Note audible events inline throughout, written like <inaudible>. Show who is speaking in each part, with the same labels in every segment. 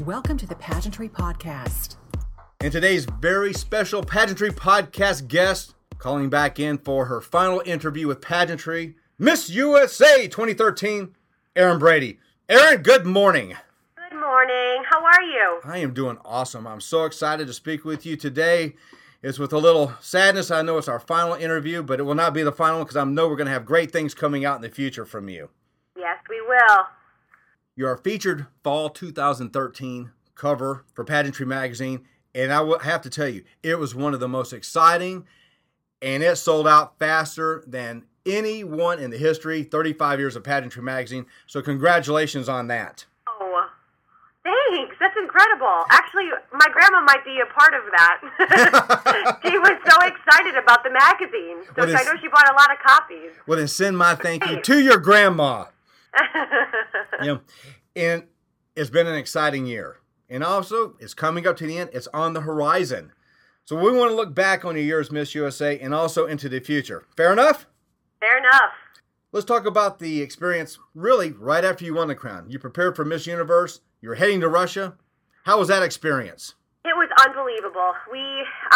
Speaker 1: Welcome to the Pageantry Podcast.
Speaker 2: And today's very special Pageantry Podcast guest, calling back in for her final interview with Pageantry, Miss USA 2013, Erin Brady. Erin, good morning.
Speaker 3: Good morning. How are you?
Speaker 2: I am doing awesome. I'm so excited to speak with you today. It's with a little sadness. I know it's our final interview, but it will not be the final because I know we're going to have great things coming out in the future from you.
Speaker 3: Yes, we will.
Speaker 2: You're our featured fall 2013 cover for Pageantry Magazine, and I will have to tell you, it was one of the most exciting, and it sold out faster than anyone in the history, 35 years of Pageantry Magazine. So, congratulations on that.
Speaker 3: Oh, thanks. That's incredible. Actually, my grandma might be a part of that. <laughs> she was so excited about the magazine. So
Speaker 2: Well,
Speaker 3: I know she bought a lot of copies.
Speaker 2: Well, then send my thank you to your grandma. <laughs> Yeah. And it's been an exciting year. And also, it's coming up to the end, it's on the horizon. So, we want to look back on your years, Miss USA and also into the future. Fair enough?
Speaker 3: Fair enough.
Speaker 2: Let's talk about the experience really right after you won the crown. You prepared for Miss Universe, you're heading to Russia. How was that experience?
Speaker 3: It was unbelievable. We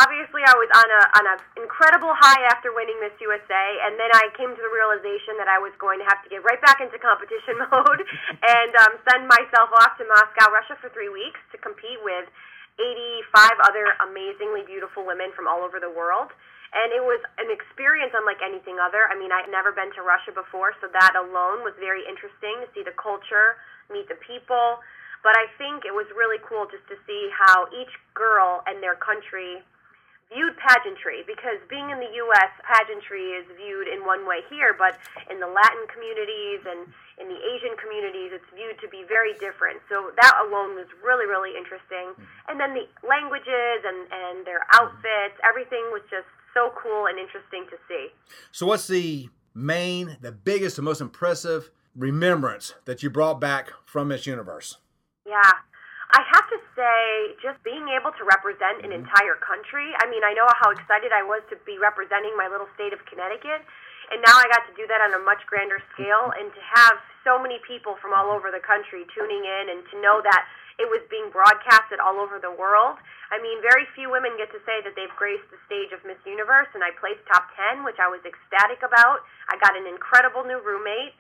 Speaker 3: obviously I was on a on an incredible high after winning Miss USA, and then I came to the realization that I was going to have to get right back into competition <laughs> mode <laughs> and um, send myself off to Moscow, Russia, for three weeks to compete with 85 other amazingly beautiful women from all over the world. And it was an experience unlike anything other. I mean, I'd never been to Russia before, so that alone was very interesting to see the culture, meet the people. But I think it was really cool just to see how each girl and their country viewed pageantry because being in the U.S., pageantry is viewed in one way here, but in the Latin communities and in the Asian communities, it's viewed to be very different. So that alone was really, really interesting. Mm-hmm. And then the languages and, and their outfits, everything was just so cool and interesting to see.
Speaker 2: So, what's the main, the biggest, the most impressive remembrance that you brought back from Miss Universe?
Speaker 3: Yeah. I have to say, just being able to represent an mm-hmm. entire country. I mean, I know how excited I was to be representing my little state of Connecticut, and now I got to do that on a much grander scale, mm-hmm. and to have so many people from all over the country tuning in, and to know that it was being broadcasted all over the world. I mean, very few women get to say that they've graced the stage of Miss Universe, and I placed top 10, which I was ecstatic about. I got an incredible new roommate.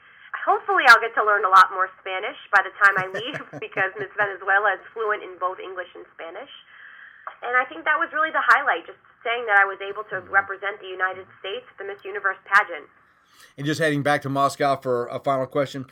Speaker 3: Hopefully, I'll get to learn a lot more Spanish by the time I leave <laughs> because Miss Venezuela is fluent in both English and Spanish. And I think that was really the highlight, just saying that I was able to mm-hmm. represent the United States at the Miss Universe pageant.
Speaker 2: And just heading back to Moscow for a final question.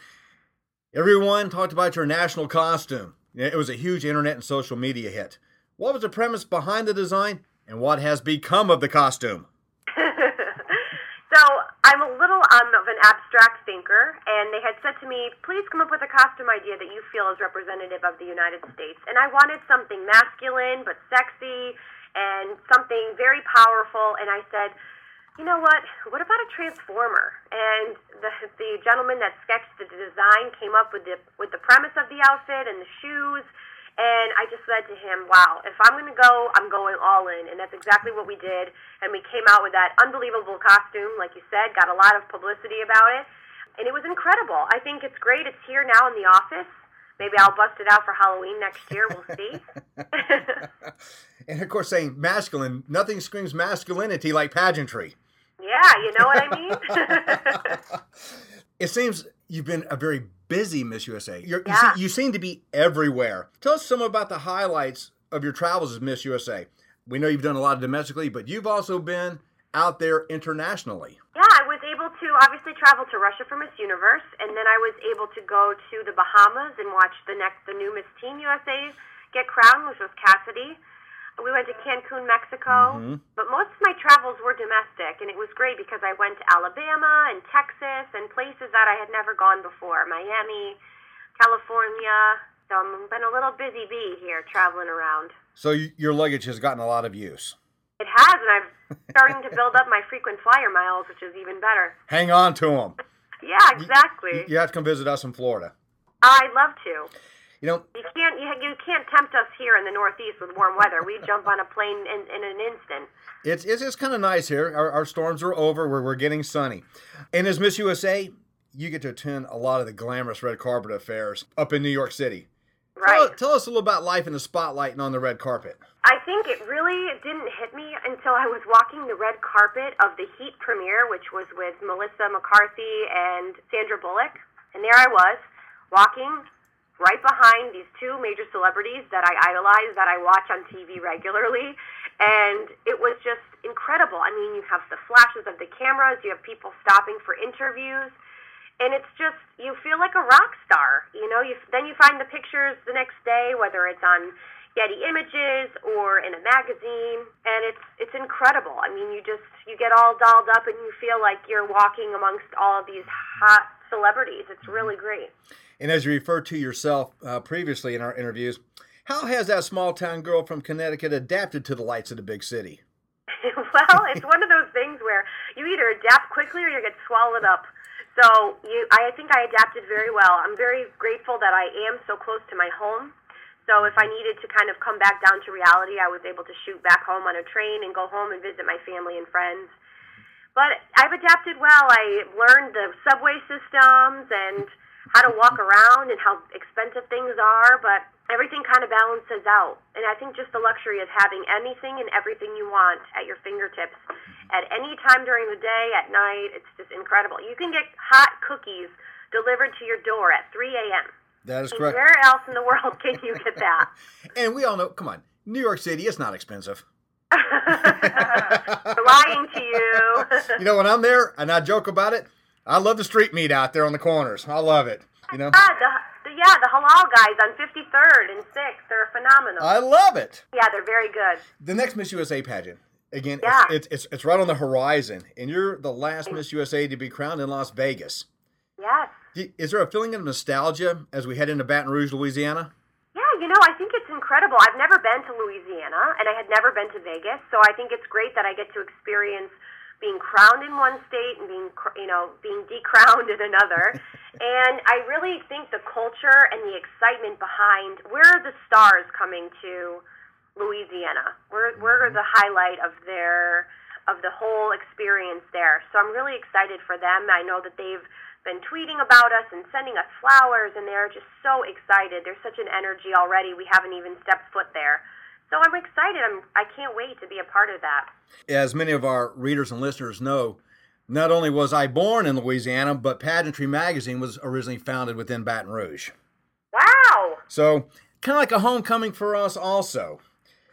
Speaker 2: Everyone talked about your national costume. It was a huge internet and social media hit. What was the premise behind the design, and what has become of the costume? <laughs>
Speaker 3: so I'm a little um, of an abstract thinker, and they had said to me, please come up with a costume idea that you feel is representative of the United States. And I wanted something masculine but sexy and something very powerful. And I said, you know what? What about a transformer? And the the gentleman that sketched the design came up with the with the premise of the outfit and the shoes. And I just said to him, wow, if I'm going to go, I'm going all in. And that's exactly what we did. And we came out with that unbelievable costume, like you said, got a lot of publicity about it. And it was incredible. I think it's great. It's here now in the office. Maybe I'll bust it out for Halloween next year. We'll see. <laughs>
Speaker 2: and of course, saying masculine, nothing screams masculinity like pageantry.
Speaker 3: yeah, you know what I mean? <laughs> <laughs>
Speaker 2: It seems you've been a very busy Miss USA. You're, you,
Speaker 3: Yeah.
Speaker 2: you seem to be everywhere. Tell us some about the highlights of your travels as Miss USA. We know you've done a lot domestically, but you've also been out there internationally.
Speaker 3: Yeah, I was able to obviously travel to Russia for Miss Universe, and then I was able to go to the Bahamas and watch the next the new Miss Teen USA get crowned, which was Cassidy. We went to Cancun, Mexico,
Speaker 2: Mhm.
Speaker 3: but most of my travels were domestic, and it was great because I went to Alabama and Texas and places that I had never gone before, Miami, California. So I've been a little busy bee here traveling around.
Speaker 2: So your luggage has gotten a lot of use.
Speaker 3: It has, and I'm starting to build up my frequent flyer miles, which is even better.
Speaker 2: Hang on to them. <laughs>
Speaker 3: Yeah, exactly.
Speaker 2: You have to come visit us in Florida.
Speaker 3: I'd love to.
Speaker 2: You know,
Speaker 3: You can't you, you can't tempt us here in the Northeast with warm weather. We jump on a plane in, in an instant.
Speaker 2: it's it's, it's kind of nice here. Our, our storms are over. We're, we're getting sunny. And as Miss USA, you get to attend a lot of the glamorous red carpet affairs up in New York City.
Speaker 3: Right.
Speaker 2: Tell, tell us a little about life in the spotlight and on the red carpet.
Speaker 3: I think it really didn't hit me until I was walking the red carpet of the Heat premiere, which was with Melissa McCarthy and Sandra Bullock. And there I was, walking right behind these two major celebrities that I idolize, that I watch on TV regularly. And it was just incredible. I mean, you have the flashes of the cameras, you have people stopping for interviews. And it's just you feel like a rock star, you know. You then you find the pictures the next day, whether it's on Getty Images or in a magazine, and it's it's incredible. I mean, you just you get all dolled up and you feel like you're walking amongst all of these hot celebrities. It's really great.
Speaker 2: And as you referred to yourself uh, previously in our interviews, how has that small town girl from Connecticut adapted to the lights of the big city? <laughs>
Speaker 3: well, it's one of those things where you either adapt quickly or you get swallowed up. So you, I think I adapted very well. I'm very grateful that I am so close to my home. So if I needed to kind of come back down to reality, I was able to shoot back home on a train and go home and visit my family and friends. But I've adapted well. I learned the subway systems and how to walk around and how expensive things are, but everything kind of balances out. And I think just the luxury of having anything and everything you want at your fingertips at any time during the day, at night, it's just incredible. You can get hot cookies delivered to your door at 3 a.m.
Speaker 2: That is
Speaker 3: And
Speaker 2: correct.
Speaker 3: Where else in the world can you get that? <laughs>
Speaker 2: And we all know, come on, New York City is not expensive.
Speaker 3: Lying to you. <laughs>
Speaker 2: You know, when I'm there and I joke about it, I love the street meat out there on the corners. I love it. Oh you know,
Speaker 3: the, the, yeah, the halal guys on 53rd and 6th, they're phenomenal.
Speaker 2: I love it.
Speaker 3: yeah, they're very good.
Speaker 2: The next Miss USA pageant, again,
Speaker 3: Yeah.
Speaker 2: it's, it's, it's right on the horizon, and you're the last Miss USA to be crowned in Las Vegas.
Speaker 3: Yes.
Speaker 2: Is there a feeling of nostalgia as we head into Baton Rouge, Louisiana?
Speaker 3: Yeah, you know, I think incredible. I've never been to Louisiana, and I had never been to Vegas, so I think it's great that I get to experience being crowned in one state and being, you know, being decrowned <laughs> in another. and I really think the culture and the excitement behind where are the stars coming to Louisiana? We're we're the mm-hmm. highlight of their of the whole experience there. So I'm really excited for them. I know that they've been tweeting about us and sending us flowers, and they're just so excited. There's such an energy already. We haven't even stepped foot there. So I'm excited. I'm I can't wait to be a part of that.
Speaker 2: As many of our readers and listeners know, not only was I born in Louisiana, but Pageantry Magazine was originally founded within Baton Rouge.
Speaker 3: Wow.
Speaker 2: So, kind of like a homecoming for us, also.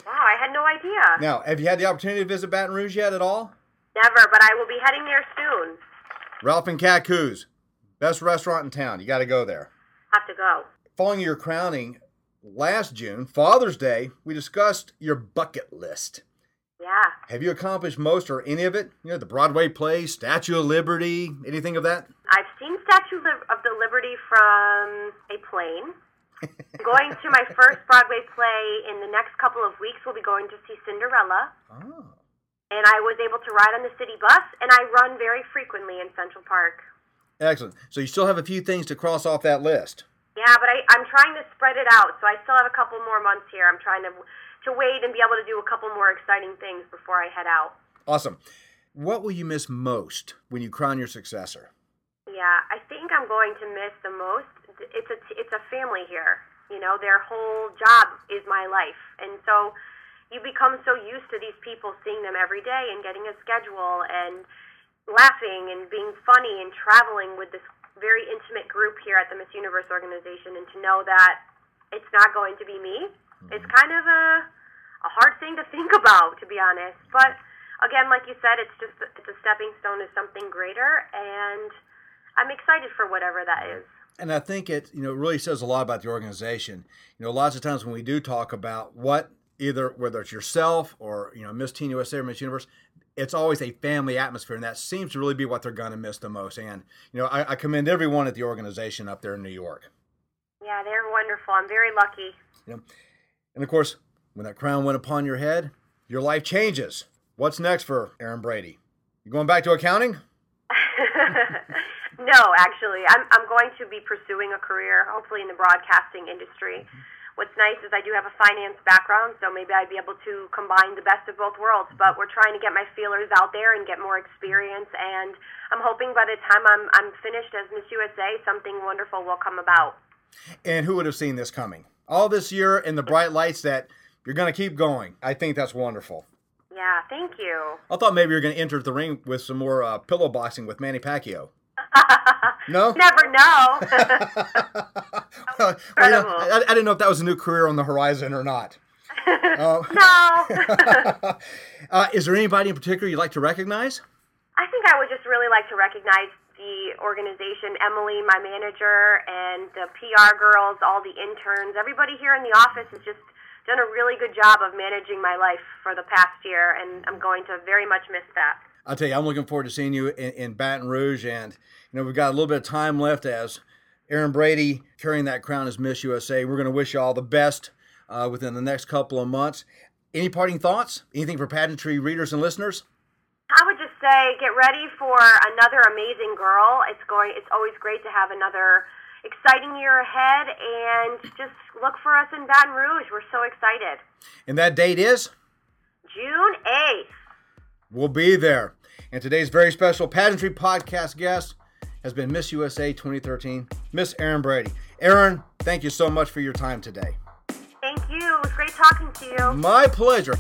Speaker 3: Wow, I had no idea.
Speaker 2: Now, have you had the opportunity to visit Baton Rouge yet at all?
Speaker 3: Never, but I will be heading there soon.
Speaker 2: Ralph and Kacoo's, best restaurant in town. You got to go there.
Speaker 3: Have to go.
Speaker 2: Following your crowning last June, Father's Day, we discussed your bucket list.
Speaker 3: Yeah.
Speaker 2: Have you accomplished most or any of it? You know, the Broadway play, Statue of Liberty, anything of that?
Speaker 3: I've seen Statue of the Liberty from a plane. <laughs> going to my first Broadway play in the next couple of weeks. We'll be going to see Cinderella.
Speaker 2: Oh.
Speaker 3: And I was able to ride on the city bus, and I run very frequently in Central Park.
Speaker 2: Excellent. So you still have a few things to cross off that list.
Speaker 3: Yeah, but I, I'm trying to spread it out, so I still have a couple more months here. I'm trying to to wait and be able to do a couple more exciting things before I head out.
Speaker 2: Awesome. What will you miss most when you crown your successor?
Speaker 3: Yeah, I think I'm going to miss the most. It's a it's a family here. You know, their whole job is my life, and so you become so used to these people seeing them every day and getting a schedule and laughing and being funny and traveling with this very intimate group here at the Miss Universe organization, and to know that it's not going to be me, mm-hmm. it's kind of a a hard thing to think about, to be honest. But again, like you said, it's just it's a stepping stone to something greater, and I'm excited for whatever that is.
Speaker 2: And I think it, you know, really says a lot about the organization. You know, lots of times when we do talk about what either whether it's yourself or you know Miss Teen USA or Miss Universe, it's always a family atmosphere, and that seems to really be what they're going to miss the most. And you know, I, I commend everyone at the organization up there in New York.
Speaker 3: Yeah, they're wonderful. I'm very lucky.
Speaker 2: You know, and of course, when that crown went upon your head, your life changes. What's next for Erin Brady? You going back to accounting? <laughs>
Speaker 3: no, actually, I'm I'm going to be pursuing a career, hopefully in the broadcasting industry. What's nice is I do have a finance background, so maybe I'd be able to combine the best of both worlds. But we're trying to get my feelers out there and get more experience, and I'm hoping by the time I'm I'm finished as Miss USA, something wonderful will come about.
Speaker 2: And who would have seen this coming? all this year and the bright lights that you're going to keep going. I think that's wonderful.
Speaker 3: Yeah, thank you.
Speaker 2: I thought maybe you're going to enter the ring with some more uh, pillow boxing with Manny Pacquiao. No? <laughs>
Speaker 3: Never know. <laughs>
Speaker 2: well, you know, I, I didn't know if that was a new career on the horizon or not. Uh, <laughs>
Speaker 3: no.
Speaker 2: uh, is there anybody in particular you'd like to recognize?
Speaker 3: I think I would just really like to recognize the organization, Emily, my manager, and the PR girls, all the interns, everybody here in the office has just done a really good job of managing my life for the past year, and I'm going to very much miss that.
Speaker 2: I'll tell you, I'm looking forward to seeing you in, in Baton Rouge, and you know we've got a little bit of time left as Erin Brady carrying that crown as Miss USA. We're going to wish you all the best uh, within the next couple of months. Any parting thoughts? Anything for pageantry readers and listeners?
Speaker 3: I would just say get ready for another amazing girl. It's going. It's always great to have another exciting year ahead, and just look for us in Baton Rouge. We're so excited.
Speaker 2: And that date is
Speaker 3: June eighth.
Speaker 2: We'll be there. And today's very special pageantry podcast guest has been Miss USA 2013, Miss Erin Brady. Erin, thank you so much for your time today.
Speaker 3: Thank you. It was great talking to you.
Speaker 2: My pleasure.